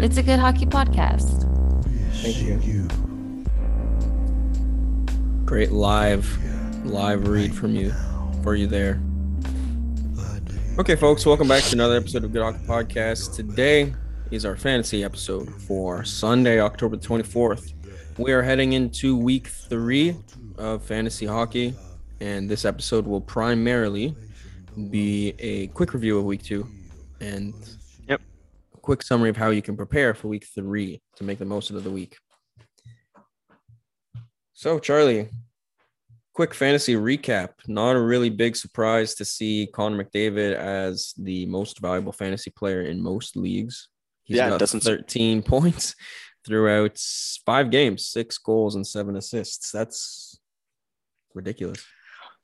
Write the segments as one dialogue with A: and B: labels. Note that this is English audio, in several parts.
A: right.
B: It's a good hockey podcast.
C: Thank you. Great live, live read from you, for you there. Okay, folks, welcome back to another episode of Good Hockey Podcast. Today is our fantasy episode for Sunday, October 24th. We are heading into week three of fantasy hockey, and this episode will primarily be a quick review of week two and
A: Yep.
C: a quick summary of how you can prepare for week three to make the most of the week. So, Charlie, quick fantasy recap. Not a really big surprise to see Connor McDavid as the most valuable fantasy player in most leagues. He's
A: Yeah,
C: got
A: doesn't-
C: 13 points throughout five games, six goals, and seven assists. That's ridiculous.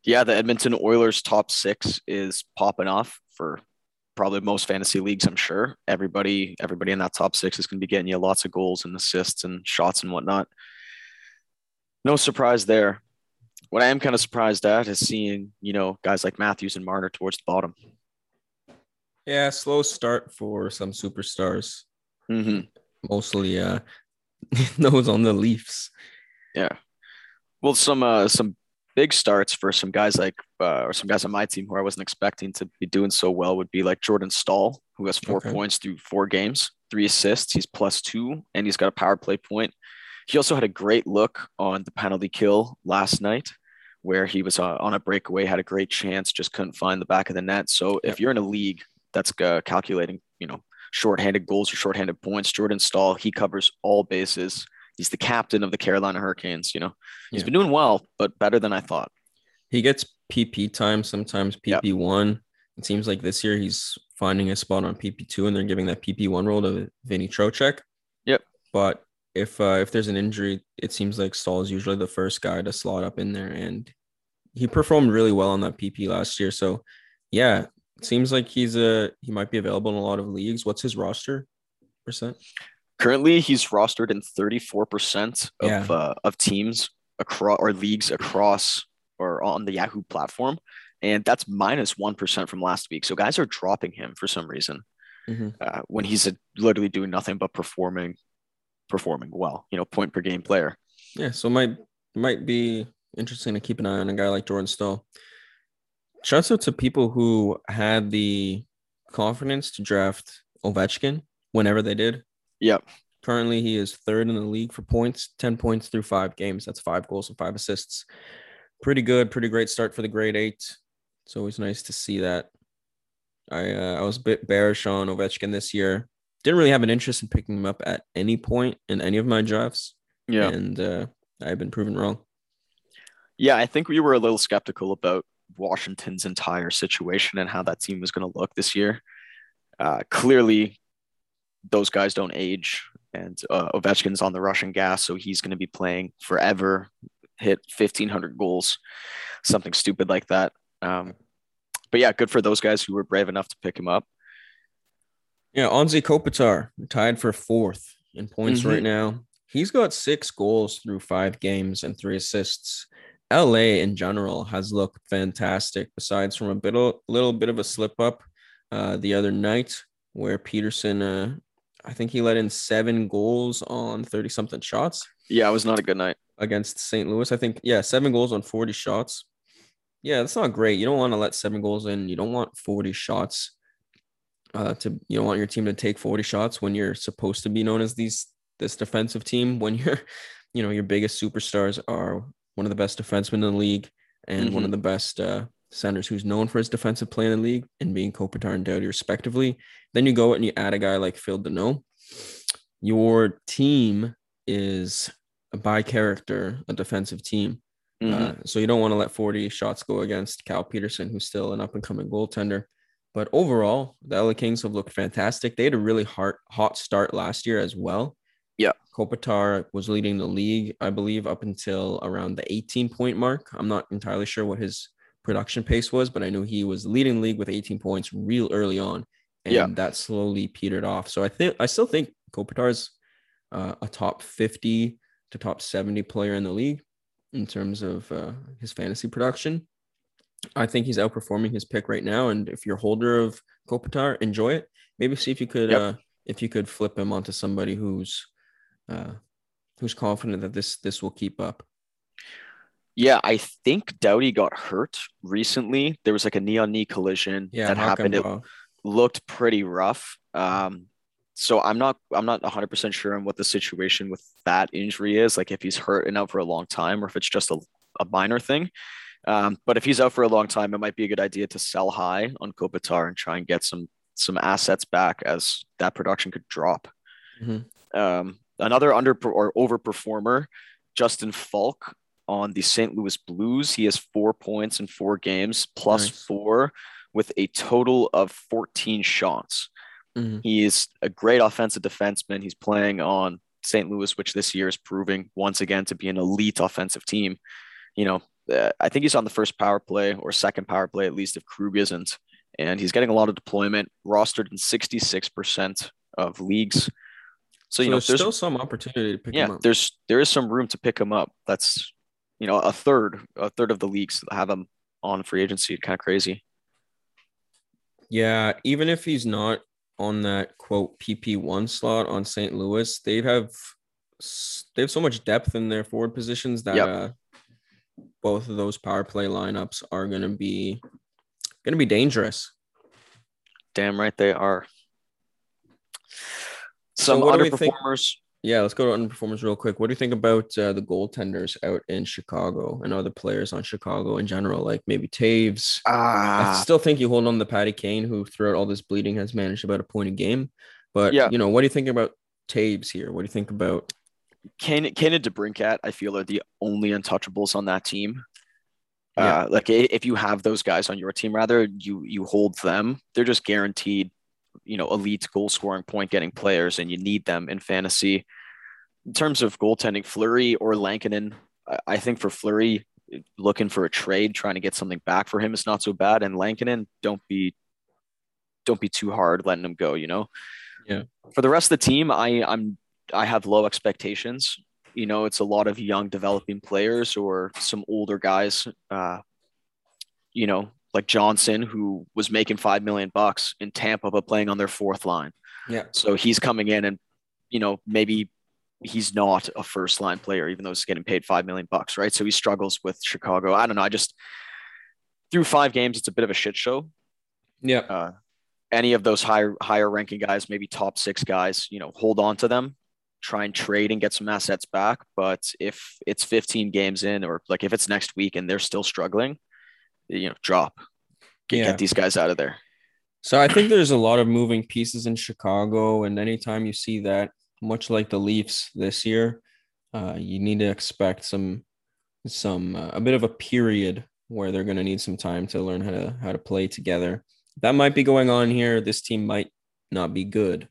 A: yeah, the Edmonton Oilers top six is popping off for probably most fantasy leagues. I'm sure everybody, everybody in that top six is going to be getting you lots of goals and assists and shots and whatnot. No surprise there. What I am kind of surprised at is seeing, you know, guys like Matthews and Marner towards the bottom.
C: Yeah, slow start for some superstars.
A: hmm
C: Mostly uh those on the Leafs.
A: Yeah. Well, some uh, some big starts for some guys like uh, or some guys on my team who I wasn't expecting to be doing so well would be like Jordan Staal, who has four
C: Okay.
A: points through four games, three assists. He's plus two, and he's got a power play point. He also had a great look on the penalty kill last night, where he was uh, on a breakaway, had a great chance, just couldn't find the back of the net. So if you're in a league that's uh, calculating, you know, shorthanded goals or shorthanded points, Jordan Staal, he covers all bases. He's the captain of the Carolina Hurricanes. You know, he's
C: Yeah.
A: been doing well, but better than I thought.
C: He gets PP time, sometimes
A: Yep.
C: PP1. It seems like this year he's finding a spot on PP2 and they're giving that PP1 role to Vinny Trocheck.
A: Yep.
C: But if uh, if there's an injury, it seems like Staal is usually the first guy to slot up in there and he performed really well on that PP last year. So yeah, it seems like he's a he might be available in a lot of leagues. What's his roster percent?
A: Currently, he's rostered in 34% of
C: Yeah.
A: uh, of teams across or leagues across or on the Yahoo platform, and that's minus minus one percent from last week. So guys are dropping him for some reason
C: Mhm.
A: uh, when he's uh literally doing nothing but performing, performing well. You know, point per game player.
C: Yeah, so might might be interesting to keep an eye on a guy like Jordan Staal. Shouts out to people who had the confidence to draft Ovechkin whenever they did.
A: Yep.
C: Currently, he is third in the league for points, 10 points through five games. That's five goals and five assists. Pretty good, pretty great start for the Great Eight. It's always nice to see that. I uh, I was a bit bearish on Ovechkin this year. Didn't really have an interest in picking him up at any point in any of my drafts.
A: Yeah.
C: And uh, I've been proven wrong.
A: Yeah, I think we were a little skeptical about Washington's entire situation and how that team was going to look this year. Uh, clearly, those guys don't age, and uh, Ovechkin's on the Russian gas, so he's going to be playing forever, hit 1,500 goals, something stupid like that. Um, but yeah, good for those guys who were brave enough to pick him up.
C: Yeah, Anze Kopitar tied for fourth in points
A: Mhm.
C: right now. He's got six goals through five games and three assists. LA in general has looked fantastic, besides from a bit of, little bit of a slip up uh, the other night where Petersen, uh, I think he let in seven goals on 30 something shots
A: Yeah, it was not a good night.
C: against St. Louis. I think, yeah, seven goals on 40 shots. Yeah, that's not great. You don't want to let seven goals in. You don't want 40 shots uh, to, you don't want your team to take 40 shots when you're supposed to be known as these, this defensive team, when you're, you know, your biggest superstars are one of the best defensemen in the league and one of the best uh, centers who's known for his defensive play in the league and being Kopitar and Doughty respectively. Then you go and you add a guy like Phil Danault. Your team is by character a defensive team.
A: Mhm.
C: Uh, so you don't want to let 40 shots go against Cal Petersen, who's still an up and coming goaltender. But overall, the LA Kings have looked fantastic. They had a really hot, hot start last year as well.
A: Yeah.
C: Kopitar was leading the league, I believe, up until around the 18 point mark. I'm not entirely sure what his production pace was, but I knew he was leading the league with 18 points real early on. And
A: Yeah.
C: that slowly petered off. So I think I still think Kopitar's uh, a top 50 to top 70 player in the league in terms of uh, his fantasy production. I think he's outperforming his pick right now. And if you're a holder of Kopitar, enjoy it. Maybe see if you could
A: Yep.
C: uh if you could flip him onto somebody who's uh who's confident that this this will keep up.
A: Yeah, I think Doughty got hurt recently. There was like a knee on knee collision
C: Yeah,
A: that happened. It looked pretty rough. Um, so I'm not I'm not 100% sure on what the situation with that injury is, like if he's hurt and out for a long time or if it's just a, a minor thing. Um, but if he's out for a long time, it might be a good idea to sell high on Kopitar and try and get some some assets back as that production could drop.
C: Mhm.
A: Um, another under or overperformer, Justin Faulk on the St. Louis Blues. He has four points in four games, plus
C: Nice.
A: four, with a total of 14 shots.
C: Mhm.
A: He is a great offensive defenseman. He's playing on St. Louis, which this year is proving once again to be an elite offensive team. You know, uh, I think he's on the first power play or second power play, at least if Krug isn't. And he's getting a lot of deployment, rostered in 66% of leagues. So, you know,
C: there's
A: there's
C: still some opportunity to pick him
A: yeah,
C: up.
A: there's there is some room to pick him up. That's you know, a third, a third of the leagues have him on free agency. Kind of crazy.
C: Yeah, even if he's not on that quote PP one slot on St. Louis, they have they have so much depth in their forward positions that
A: Yep.
C: uh, both of those power play lineups are gonna be gonna be dangerous.
A: Damn right they are.
C: So
A: Some
C: think-
A: underperformers.
C: Yeah, let's go to underperformers real quick. What do you think about uh, the goaltenders out in Chicago and other players on Chicago in general, like maybe Toews? I
A: Ah,
C: still think you hold on to Patty Kane, who throughout all this bleeding has managed about a point a game. But
A: Yeah.
C: you know, what do you think about Toews here? What do you think about
A: Kane, Kane and DeBrincat, I feel are the only untouchables on that team.
C: Yeah.
A: Uh, like if you have those guys on your team, rather you you hold them. They're just guaranteed, you know, elite goal scoring, point getting players, and you need them in fantasy. In terms of goaltending, Fleury or Lankinen, I- think for Fleury, looking for a trade, trying to get something back for him is not so bad. And Lankinen, don't be don't be too hard letting him go. You know.
C: Yeah.
A: For the rest of the team, I I'm I have low expectations. You know, it's a lot of young developing players or some older guys. Uh, you know, like Johnson, who was making five million bucks in Tampa, but playing on their fourth line.
C: yeah?
A: So he's coming in and, you know, maybe he's not a first line player, even though he's getting paid five million bucks, right? So he struggles with Chicago. I don't know. I just through five games, it's a bit of a shit show.
C: Yeah.
A: Uh, any of those higher higher ranking guys, maybe top six guys, you know, hold on to them, try and trade and get some assets back. But if it's 15 games in, or like if it's next week and they're still struggling, you know, drop. Get,
C: Yeah.
A: get these guys out of there.
C: So I think there's a lot of moving pieces in Chicago, and anytime you see that, much like the Leafs this year, uh, you need to expect some some uh, a bit of a period where they're going to need some time to learn how to how to play together. That might be going on here. This team might not be good.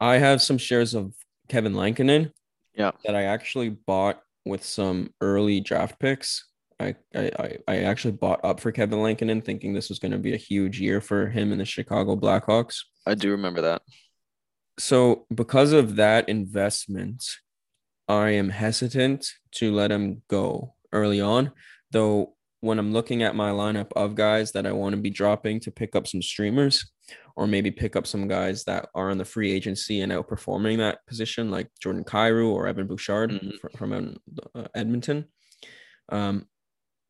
C: I have some shares of Kevin Lankinen,
A: Yeah.
C: that I actually bought with some early draft picks. I, I I- I actually bought up for Kevin Lankinen, thinking this was going to be a huge year for him in the Chicago Blackhawks.
A: I do remember that.
C: So because of that investment, I am hesitant to let him go early on. Though when I'm looking at my lineup of guys that I want to be dropping to pick up some streamers, or maybe pick up some guys that are on the free agency and outperforming that position, like Jordan Kyrou or Evan Bouchard
A: Mhm.
C: from uh, Edmonton. Um,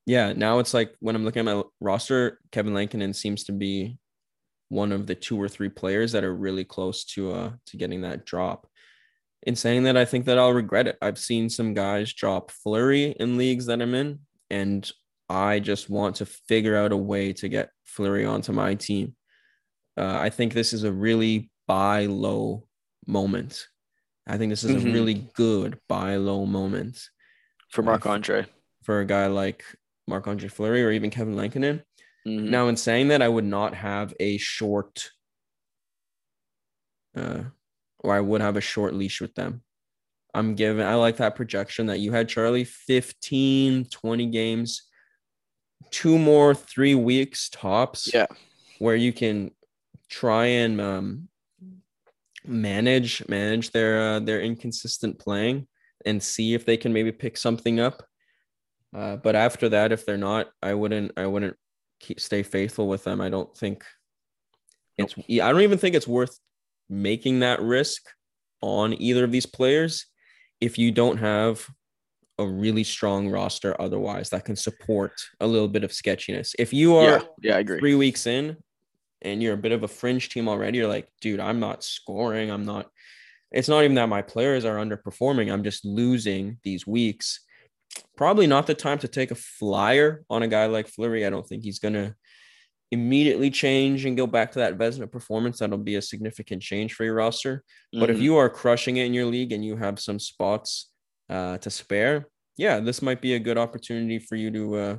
C: yeah, now it's like when I'm looking at my roster, Kevin Lankinen seems to be one of the two or three players that are really close to uh to getting that drop. In saying that, I think that I'll regret it. I've seen some guys drop Fleury in leagues that I'm in, and I just want to figure out a way to get Fleury onto my team. Uh, I think this is a really buy low moment. I think this is
A: Mhm.
C: a really good buy low moment
A: For
C: Uh,
A: Marc Andre.
C: for a guy like Marc Andre Fleury or even Kevin Lankinen.
A: Mhm.
C: Now, in saying that, I would not have a short, uh, or I would have a short leash with them. I'm giving, I like that projection that you had, Charlie 15, 20 games, two more, three weeks tops,
A: Yeah.
C: where you can try and um, manage manage their uh, their inconsistent playing and see if they can maybe pick something up Uh, but after that, if they're not, I wouldn't. I wouldn't keep, stay faithful with them. I don't think it's. I don't even think it's worth making that risk on either of these players if you don't have a really strong roster otherwise that can support a little bit of sketchiness. If you are
A: Yeah, yeah, I agree.
C: three weeks in and you're a bit of a fringe team already, you're like, dude, I'm not scoring. I'm not. It's not even that my players are underperforming. I'm just losing these weeks. Probably not the time to take a flyer on a guy like Fleury. I don't think he's gonna immediately change and go back to that Vezina performance. That'll be a significant change for your roster. But if
A: Mhm.
C: you are crushing it in your league and you have some spots uh, to spare, yeah, this might be a good opportunity for you to uh,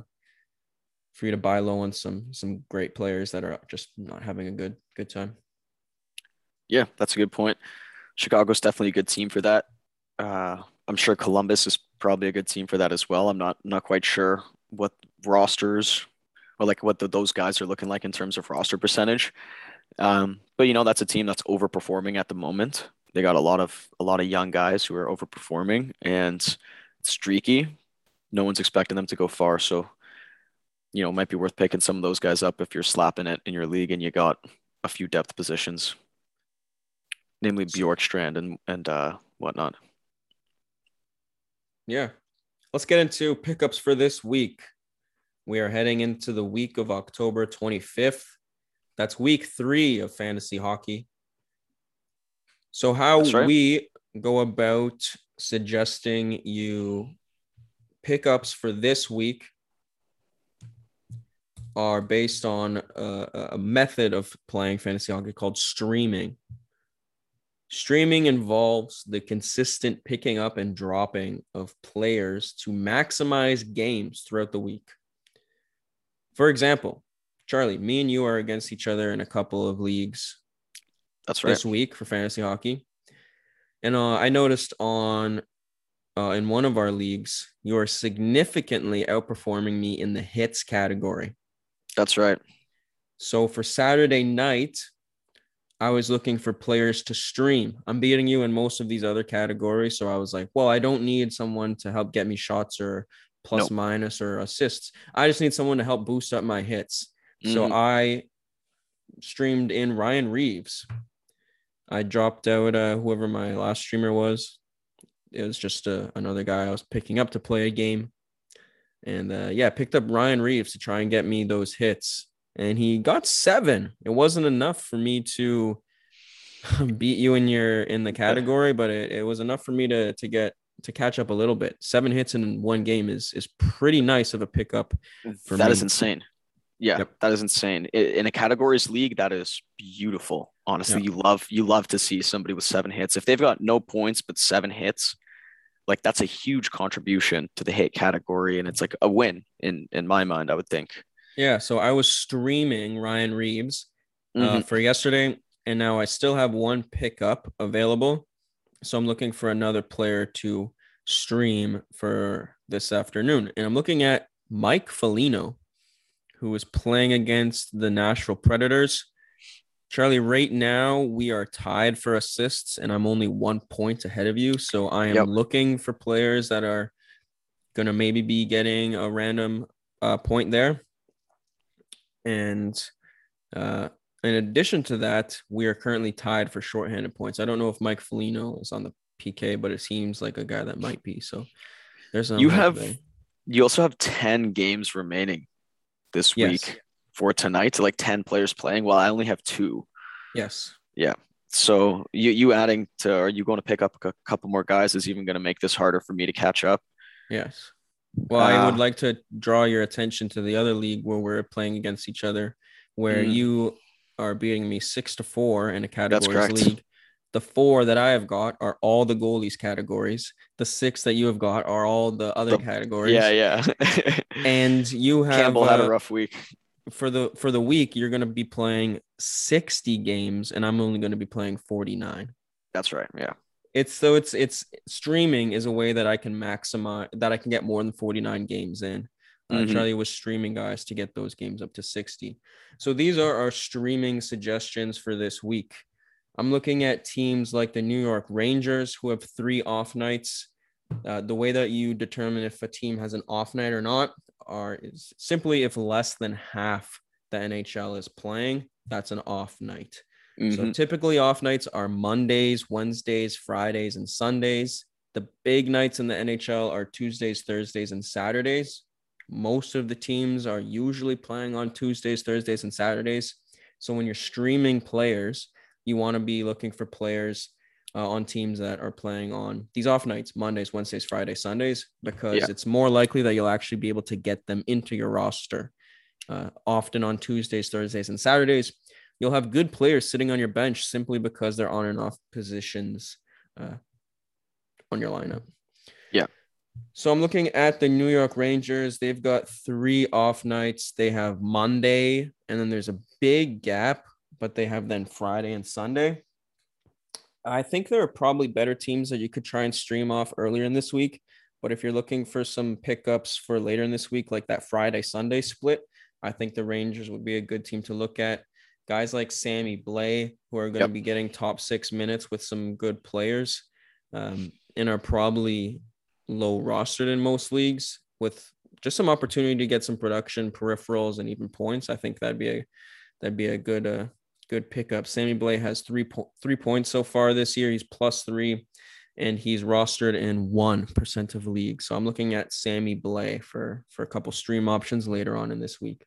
C: for you to buy low on some some great players that are just not having a good good time.
A: Yeah, that's a good point. Chicago's definitely a good team for that. Uh, I'm sure Columbus is probably a good team for that as well. I'm not not quite sure what rosters or like what the, those guys are looking like in terms of roster percentage. Um, but you know, that's a team that's overperforming at the moment. They got a lot of a lot of young guys who are overperforming and it's streaky. No one's expecting them to go far, so you know, it might be worth picking some of those guys up if you're slapping it in your league and you got a few depth positions namely Bjorkstrand and and uh, whatnot.
C: Yeah. Let's get into pickups for this week. We are heading into the week of October 25th. That's week three of fantasy hockey. So, how
A: right.
C: we go about suggesting you pickups for this week are based on a, a method of playing fantasy hockey called streaming. Streaming involves the consistent picking up and dropping of players to maximize games throughout the week. For example, Charlie, me and you are against each other in a couple of leagues
A: That's right.
C: this week for fantasy hockey. And uh, I noticed on uh, in one of our leagues, you are significantly outperforming me in the hits category.
A: That's right.
C: So for Saturday night, I was looking for players to stream. I'm beating you in most of these other categories. So I was like, well, I don't need someone to help get me shots or plus
A: Nope.
C: minus or assists. I just need someone to help boost up my hits. So
A: Mhm.
C: I streamed in Ryan Reaves. I dropped out uh, whoever my last streamer was. It was just uh, another guy I was picking up to play a game. And uh, yeah, picked up Ryan Reaves to try and get me those hits. And he got seven. It wasn't enough for me to beat you in your in the category, but it, it was enough for me to to get to catch up a little bit. Seven hits in one game is is pretty nice of a pickup. for
A: That is
C: me.
A: insane. Yeah,
C: Yep.
A: that is insane. In a categories league, that is beautiful. Honestly,
C: Yeah.
A: you love you love to see somebody with seven hits. If they've got no points but seven hits, like that's a huge contribution to the hit category, and it's like a win in in my mind. I would think.
C: Yeah, so I was streaming Ryan Reaves uh,
A: Mhm.
C: for yesterday, and now I still have one pickup available. So I'm looking for another player to stream for this afternoon, and I'm looking at Mike Felino, who is playing against the Nashville Predators. Charlie, right now we are tied for assists, and I'm only one point ahead of you. So I am
A: Yep.
C: looking for players that are gonna maybe be getting a random uh, point there. And uh, in addition to that, we are currently tied for shorthanded points. I don't know if Mike Felino is on the PK, but it seems like a guy that might be. So there's
A: You have
C: there.
A: you also have ten games remaining this
C: Yes.
A: week for tonight. Like ten players playing, while I only have two.
C: yes. Yeah.
A: So you you adding to are you going to pick up a couple more guys is even going to make this harder for me to catch up?
C: Yes. Well, I would
A: Uh,
C: like to draw your attention to the other league where we're playing against each other, where
A: Mm.
C: you are beating me six to four in a categories league. The four that I have got are all the goalies categories. The six that you have got are all the other
A: The-
C: categories.
A: Yeah, yeah.
C: And you have
A: Campbell had
C: uh,
A: a rough week.
C: for the for the week. You're going to be playing sixty games, and I'm only going to be playing forty nine.
A: That's right. Yeah.
C: It's so it's it's streaming is a way that I can maximize that I can get more than 49 games in. Uh,
A: Mhm.
C: Charlie was streaming guys to get those games up to 60. So these are our streaming suggestions for this week. I'm looking at teams like the New York Rangers who have three off nights. Uh, the way that you determine if a team has an off night or not are is simply if less than half the NHL is playing, that's an off night. So
A: Mhm.
C: typically off nights are Mondays, Wednesdays, Fridays, and Sundays. The big nights in the NHL are Tuesdays, Thursdays, and Saturdays. Most of the teams are usually playing on Tuesdays, Thursdays, and Saturdays. So when you're streaming players, you want to be looking for players uh, on teams that are playing on these off nights, Mondays, Wednesdays, Fridays, Sundays, because
A: Yeah.
C: it's more likely that you'll actually be able to get them into your roster. Uh, often on Tuesdays, Thursdays, and Saturdays, you'll have good players sitting on your bench simply because they're on and off positions uh, on your lineup.
A: Yeah.
C: So I'm looking at the New York Rangers. They've got three off nights. They have Monday, and then there's a big gap, but they have then Friday and Sunday. I think there are probably better teams that you could try and stream off earlier in this week. But if you're looking for some pickups for later in this week, like that Friday Sunday split, I think the Rangers would be a good team to look at. Guys like Sammy Blais, who are going
A: Yep.
C: to be getting top six minutes with some good players, um, and are probably low rostered in most leagues with just some opportunity to get some production, peripherals, and even points. I think that'd be a that'd be a good uh good pickup. Sammy Blais has three po- three points so far this year. He's plus three, and he's rostered in one percent of leagues. So I'm looking at Sammy Blais for for a couple stream options later on in this week.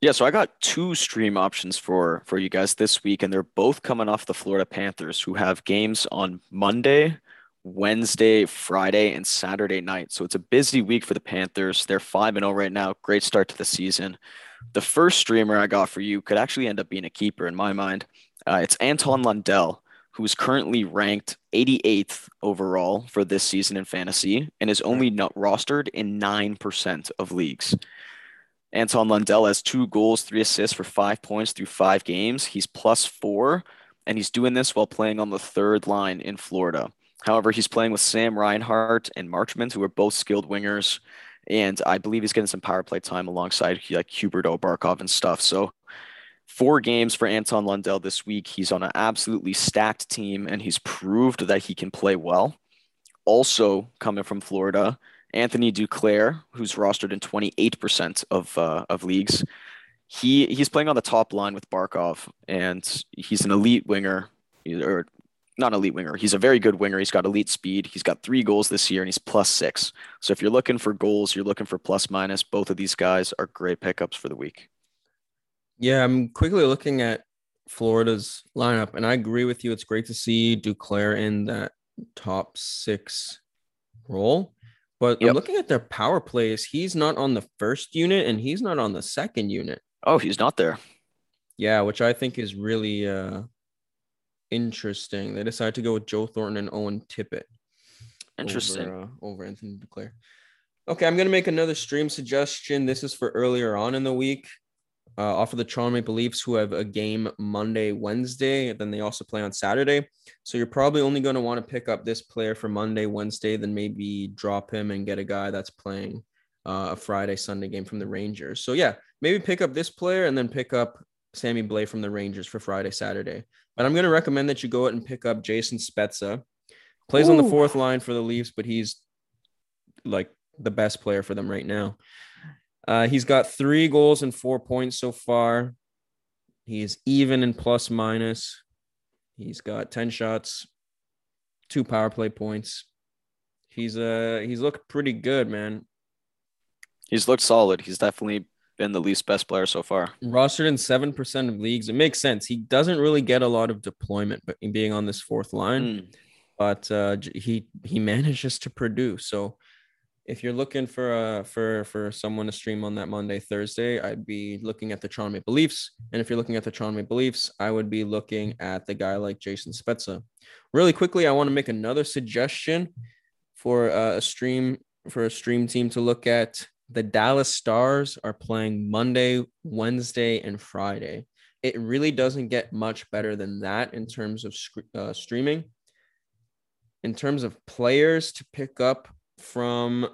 A: Yeah, so I got two stream options for for you guys this week, and they're both coming off the Florida Panthers, who have games on Monday, Wednesday, Friday, and Saturday night. So it's a busy week for the Panthers. They're 5 and 0 right now. Great start to the season. The first streamer I got for you could actually end up being a keeper in my mind. Uh, it's Anton Lundell, who's currently ranked 88th overall for this season in fantasy and is only not rostered in 9% of leagues. Anton Lundell has two goals, three assists for five points through five games. He's plus four, and he's doing this while playing on the third line in Florida. However, he's playing with Sam Reinhart and Marchment, who are both skilled wingers, and I believe he's getting some power play time alongside like Huberto Barkov and stuff. So, four games for Anton Lundell this week. He's on an absolutely stacked team, and he's proved that he can play well. Also, coming from Florida, Anthony Duclair, who's rostered in 28% of uh, of leagues. He he's playing on the top line with Barkov, and he's an elite winger, or not elite winger. He's a very good winger. He's got elite speed. He's got three goals this year, and he's plus six. So if you're looking for goals, you're looking for plus minus. Both of these guys are great pickups for the week.
C: Yeah, I'm quickly looking at Florida's lineup, and I agree with you. It's great to see Duclair in that top six role. But I'm looking at their power plays. He's not on the first unit and he's not on the second unit.
A: Oh, he's not there.
C: Yeah, which I think is really uh interesting. They decided to go with Joe Thornton and Owen Tippett.
A: Interesting.
C: over, uh, over Anthony Duclair. Okay, I'm gonna make another stream suggestion. This is for earlier on in the week. Uh, off of the Toronto Maple Leafs, who have a game Monday, Wednesday, and then they also play on Saturday. So you're probably only going to want to pick up this player for Monday, Wednesday, then maybe drop him and get a guy that's playing uh, a Friday, Sunday game from the Rangers. So yeah, maybe pick up this player and then pick up Sammy Blais from the Rangers for Friday, Saturday. But I'm going to recommend that you go out and pick up Jason Spezza. Plays on the fourth line for the Leafs, but he's like the best player for them right now. Uh, he's got three goals and four points so far. He's even in plus minus. He's got 10 shots, two power play points. He's uh he's looked pretty good, man.
A: He's looked solid. He's definitely been the least best player so far.
C: Rostered in seven percent of leagues. It makes sense. He doesn't really get a lot of deployment, but being on this fourth line.
A: Mm.
C: but uh, he he manages to produce. So if you're looking for uh for for someone to stream on that Monday Thursday, I'd be looking at the Toronto Maple Leafs. And if you're looking at the Toronto Maple Leafs, I would be looking at the guy like Jason Spezza. Really quickly, I want to make another suggestion for a stream for a stream team to look at. The Dallas Stars are playing Monday, Wednesday, and Friday. It really doesn't get much better than that in terms of uh, streaming in terms of players to pick up from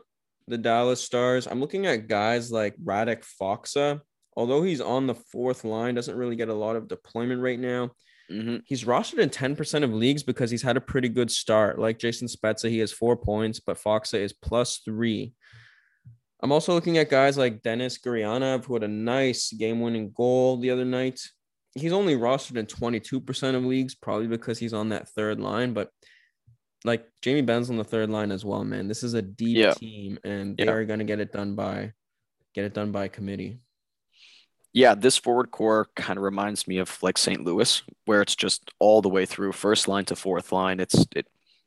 C: the Dallas Stars, I'm looking at guys like Radek Faksa. Although he's on the fourth line, doesn't really get a lot of deployment right now.
A: hmm
C: He's rostered in 10% of leagues because he's had a pretty good start. Like Jason Spezza, he has four points, but Faksa is plus three. I'm also looking at guys like Denis Gurianov, who had a nice game winning goal the other night. He's only rostered in 22% of leagues, probably because he's on that third line. But like Jamie Benn's on the third line as well, man. This is a deep
A: Yeah.
C: team, and they
A: Yeah.
C: are going to get it done by get it done by committee.
A: Yeah, this forward core kind of reminds me of like St. Louis, where it's just all the way through first line to fourth line. It's it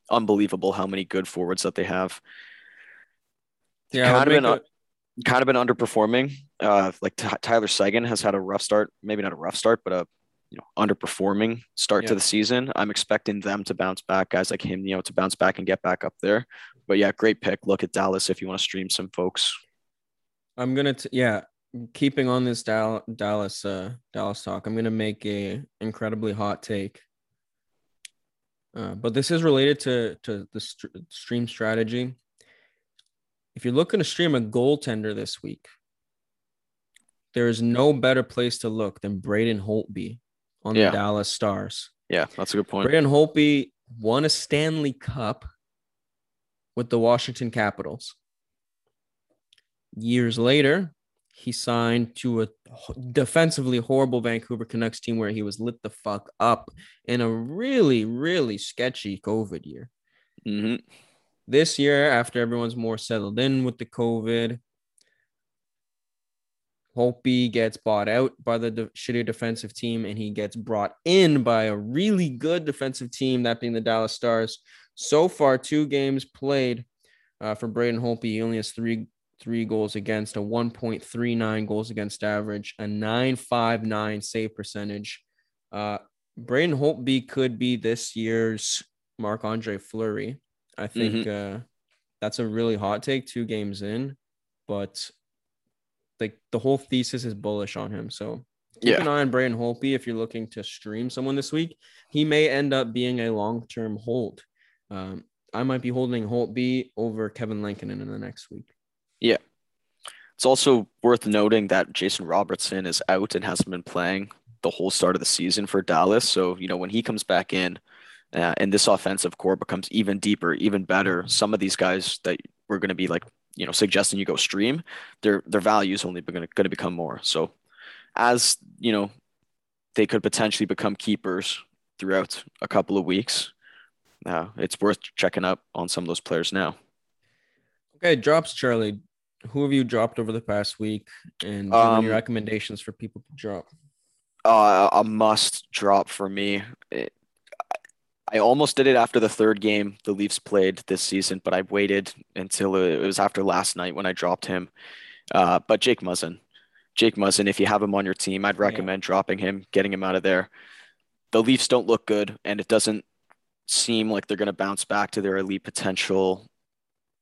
A: unbelievable how many good forwards that they have.
C: Yeah,
A: kind of been un- kind of been underperforming. Uh, like Ty- Tyler Seguin has had a rough start, maybe not a rough start, but a you know underperforming start
C: Yeah.
A: to the season. I'm expecting them to bounce back, guys like him, you know, to bounce back and get back up there. But yeah, great pick. Look at Dallas if you want to stream some folks.
C: I'm gonna t- yeah, keeping on this Dal- Dallas uh Dallas talk. I'm gonna make a incredibly hot take. Uh, but this is related to to the st- stream strategy. If you're looking to stream a goaltender this week, there is no better place to look than Braden Holtby on
A: Yeah.
C: the Dallas Stars.
A: Yeah, that's a good point.
C: Braden Holtby won a Stanley Cup with the Washington Capitals. Years later, he signed to a defensively horrible Vancouver Canucks team where he was lit the fuck up in a really, really sketchy COVID year.
A: hmm
C: This year, after everyone's more settled in with the COVID, Holtby gets bought out by the de- shitty defensive team and he gets brought in by a really good defensive team, that being the Dallas Stars. So far, two games played uh, for Braden Holtby. He only has three three goals against, a 1.39 goals against average, a 959 save percentage. Uh, Braden Holtby could be this year's Marc Andre Fleury. I think uh, that's a really hot take two games in, but like the whole thesis is bullish on him. So keep
A: Yeah.
C: an eye on Braden Holtby if you're looking to stream someone this week. He may end up being a long term hold. Um, I might be holding Holtby over Kevin Lankinen in the next week. Yeah.
A: It's also worth noting that Jason Robertson is out and hasn't been playing the whole start of the season for Dallas. So, you know, when he comes back in uh, and this offensive core becomes even deeper, even better, some of these guys that we're going to be like, you know, suggesting you go stream, their their value is only going to going to become more. So, as you know, they could potentially become keepers throughout a couple of weeks. Uh, it's worth checking up on some of those players now.
C: Okay, drops, Charlie. Who have you dropped over the past week? And do you have any
A: Um,
C: recommendations for people to drop?
A: uh, a must drop for me. It, I almost did it after the third game the Leafs played this season, but I waited until it was after last night when I dropped him. Uh, but Jake Muzzin, Jake Muzzin, if you have him on your team, I'd recommend dropping him, getting him out of there. The Leafs don't look good, and it doesn't seem like they're going to bounce back to their elite potential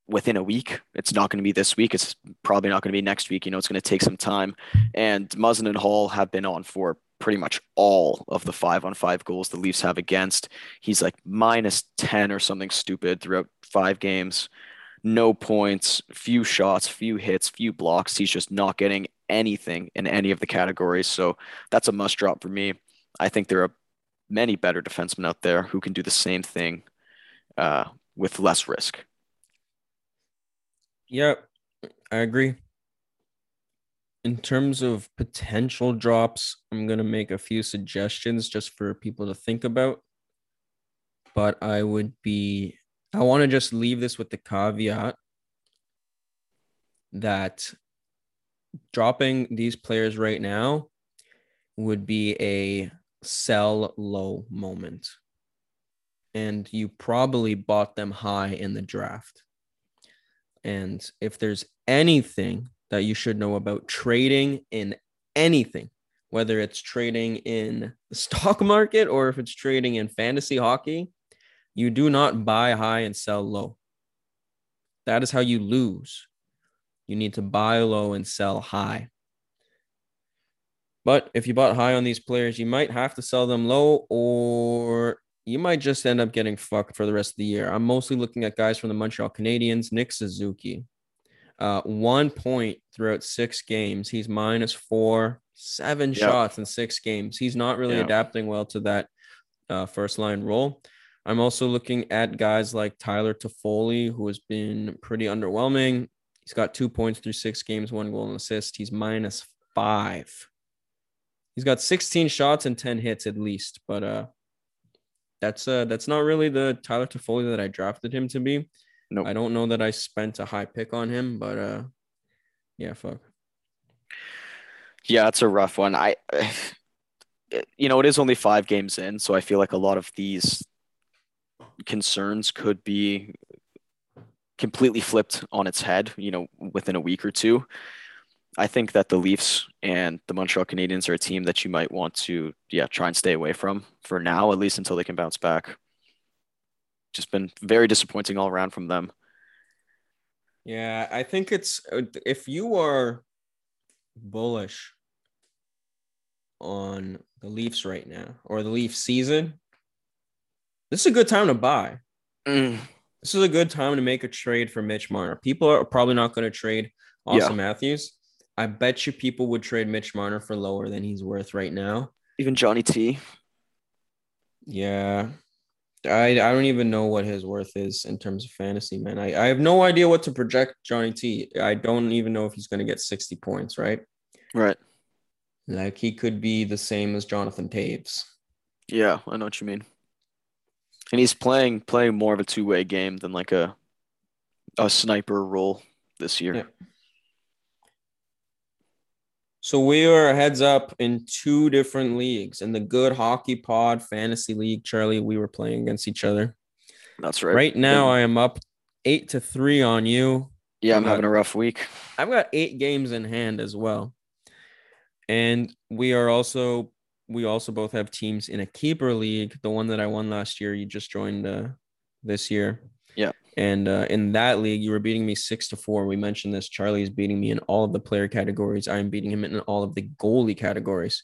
A: within a week. It's not going to be this week. It's probably not going to be next week. You know, it's going to take some time. And Muzzin and Hall have been on for pretty much all of the five on five goals the Leafs have against. He's like minus 10 or something stupid throughout five games. No points, few shots, few hits, few blocks. He's just not getting anything in any of the categories. So that's a must drop for me. I think there are many better defensemen out there who can do the same thing uh, with less risk.
C: Yep, I agree. In terms of potential drops, I'm going to make a few suggestions just for people to think about. But I would be, I want to just leave this with the caveat that dropping these players right now would be a sell low moment. And you probably bought them high in the draft. And if there's anything that you should know about trading in anything, whether it's trading in the stock market or if it's trading in fantasy hockey, you do not buy high and sell low. That is how you lose. You need to buy low and sell high. But if you bought high on these players, you might have to sell them low or you might just end up getting fucked for the rest of the year. I'm mostly looking at guys from the Montreal Canadiens, Nick Suzuki. Uh, one point throughout six games. He's minus four, seven
A: Yep.
C: shots in six games. He's not really
A: Yeah.
C: adapting well to that uh, first line role. I'm also looking at guys like Tyler Toffoli, who has been pretty underwhelming. He's got two points through six games, one goal and assist. He's minus five. He's got 16 shots and 10 hits at least, but uh, that's uh that's not really the Tyler Toffoli that I drafted him to be.
A: No,
C: I don't know that I spent a high pick on him, but uh, yeah, fuck.
A: Yeah, it's a rough one. I, you know, it is only five games in, so I feel like a lot of these concerns could be completely flipped on its head, you know, within a week or two. I think that the Leafs and the Montreal Canadiens are a team that you might want to, yeah, try and stay away from for now, at least until they can bounce back. Just been very disappointing all around from them.
C: Yeah, I think it's if you are bullish on the Leafs right now or the Leaf season, this is a good time to buy.
A: Mm.
C: This is a good time to make a trade for Mitch Marner. People are probably not going to trade Austin
A: Yeah.
C: Matthews. I bet you people would trade Mitch Marner for lower than he's worth right now.
A: Even Johnny T.
C: Yeah. I, I don't even know what his worth is in terms of fantasy, man. I, I have no idea what to project Johnny T. I don't even know if he's going to get 60 points, right?
A: Right.
C: Like he could be the same as Jonathan Toews.
A: Yeah, I know what you mean. And he's playing playing more of a two way game than like a a sniper role this year.
C: Yeah. So we are heads up in two different leagues. In the good hockey pod fantasy league, Charlie, we were playing against each other.
A: That's right.
C: Right now, I am up eight to three on you.
A: Yeah, I'm having a rough week.
C: I've got eight games in hand as well. And we are also we also both have teams in a keeper league. The one that I won last year, you just joined uh, this year. And uh, in that league, you were beating me six to four. We mentioned this. Charlie is beating me in all of the player categories. I am beating him in all of the goalie categories.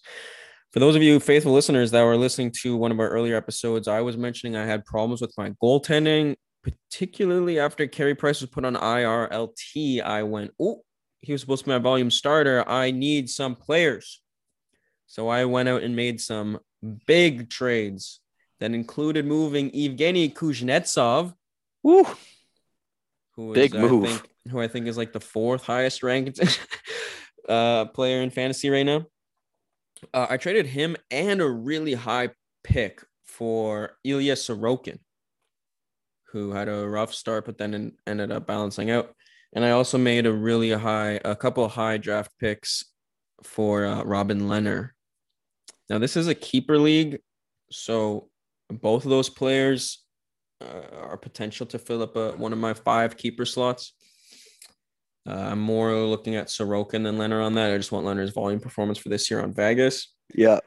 C: For those of you faithful listeners that were listening to one of our earlier episodes, I was mentioning I had problems with my goaltending, particularly after Carey Price was put on IRLT. I went, oh, he was supposed to be my volume starter. I need some players. So I went out and made some big trades that included moving Evgeny Kuznetsov,
A: Woo.
C: who is,
A: Big
C: I
A: move.
C: think, who I think is like the fourth highest ranked uh, player in fantasy right now. Uh, I traded him and a really high pick for Ilya Sorokin, who had a rough start, but then ended up balancing out. And I also made a really high, a couple of high draft picks for uh, Robin Leonard. Now, this is a keeper league. So both of those players uh, are potential to fill up a, one of my five keeper slots. Uh, I'm more looking at Sorokin than Leonard on that. I just want Leonard's volume performance for this year on Vegas.
A: Yeah.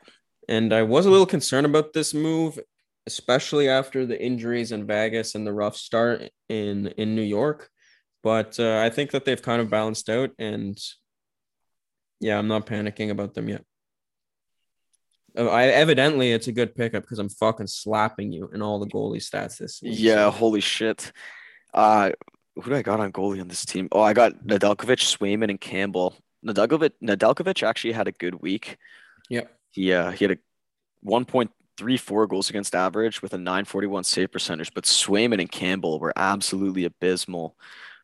C: And I was a little concerned about this move, especially after the injuries in Vegas and the rough start in in New York. But uh, I think that they've kind of balanced out, and yeah, I'm not panicking about them yet. Uh, I evidently it's a good pickup because I'm fucking slapping you in all the goalie stats this. week,
A: Yeah, holy shit. Uh who do I got on goalie on this team? Oh, I got Nedeljkovic, Swayman, and Campbell. Nedeljkovic, Nedeljkovic actually had a good week.
C: Yep.
A: He uh, he had a 1.34 goals against average with a 941 save percentage, but Swayman and Campbell were absolutely abysmal.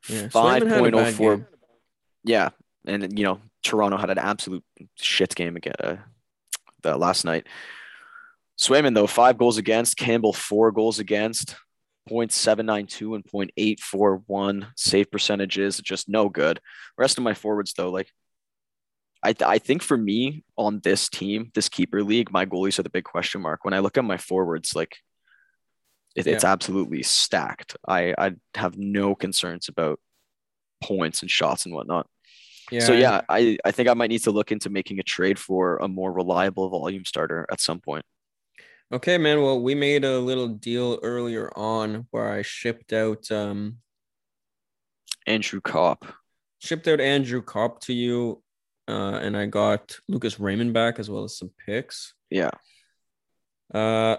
C: Yeah, Swayman had a bad
A: 5.04. Yeah, and you know Toronto had an absolute shit game again uh, the last night. Swayman though five goals against, Campbell four goals against, 0.792 and 0.841 save percentages, just no good. Rest of my forwards though, like I th- I think for me on this team, this keeper league, my goalies are the big question mark. When I look at my forwards, like it, it's absolutely stacked. I I have no concerns about points and shots and whatnot.
C: Yeah.
A: So yeah, I, I think I might need to look into making a trade for a more reliable volume starter at some point.
C: Okay, man. Well, we made a little deal earlier on where I shipped out um
A: Andrew Copp.
C: shipped out Andrew Copp to you, uh, and I got Lucas Raymond back as well as some picks.
A: Yeah.
C: Uh,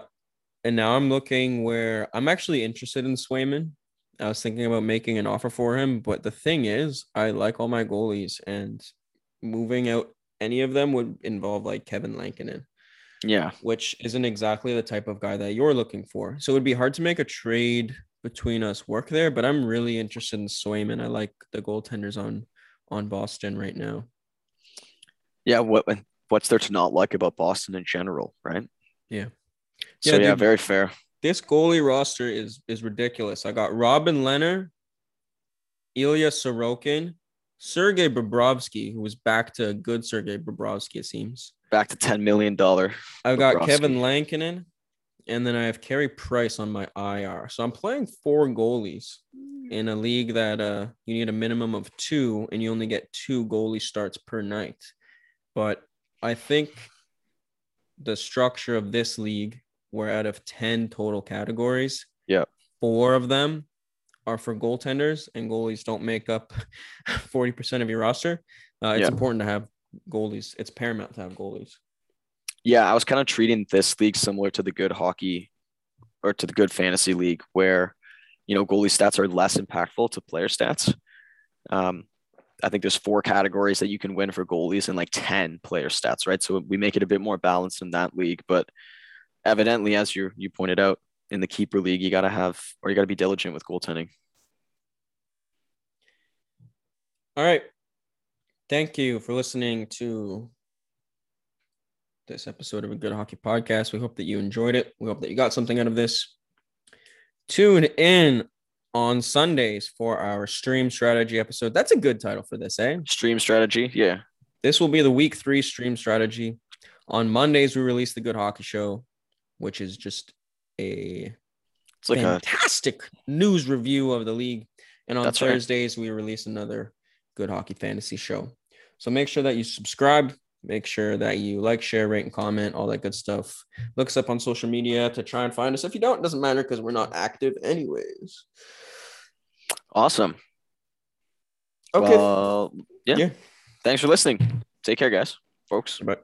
C: and now I'm looking where I'm actually interested in Swayman. I was thinking about making an offer for him, but the thing is, I like all my goalies, and moving out any of them would involve like Kevin Lankinen.
A: Yeah.
C: which isn't exactly the type of guy that you're looking for. So it would be hard to make a trade between us work there, but I'm really interested in Swayman. I like the goaltenders on on Boston right now.
A: Yeah. What what's there to not like about Boston in general, right?
C: Yeah.
A: So
C: Yeah,
A: yeah, very fair.
C: This goalie roster is is ridiculous. I got Robin Lehner, Ilya Sorokin, Sergei Bobrovsky, who was back to good Sergei Bobrovsky, it seems.
A: Back to ten million dollar.
C: I've got
A: Bobrovsky.
C: Kevin Lankinen, and then I have Carey Price on my IR. So I'm playing four goalies in a league that uh you need a minimum of two, and you only get two goalie starts per night. But I think the structure of this league, where out of 10 total categories,
A: Yeah.
C: four of them are for goaltenders, and goalies don't make up 40% of your roster. Uh, it's
A: Yeah.
C: important to have goalies. It's paramount to have goalies.
A: Yeah, I was kind of treating this league similar to the good hockey or to the good fantasy league where, you know, goalie stats are less impactful to player stats. Um, I think there's four categories that you can win for goalies and like 10 player stats, right? So we make it a bit more balanced in that league. But evidently, as you you pointed out, in the keeper league, you gotta have or you gotta be diligent with goaltending.
C: All right. Thank you for listening to this episode of a Good Hockey Podcast. We hope that you enjoyed it. We hope that you got something out of this. Tune in on Sundays for our stream strategy episode. That's a good title for this, eh?
A: Stream strategy, yeah.
C: This will be the week three stream strategy. On Mondays, we release the Good Hockey Show, which is just a
A: It's like a
C: fantastic news review of the league. And on
A: That's right.
C: Thursdays, we release another good hockey fantasy show. So make sure that you subscribe. Make sure that you like, share, rate, and comment, all that good stuff. Look us up on social media to try and find us. If you don't, it doesn't matter because we're not active anyways.
A: awesome.
C: Okay.
A: Well, yeah.
C: Yeah.
A: Thanks for listening. Take care, guys, folks.
C: Bye.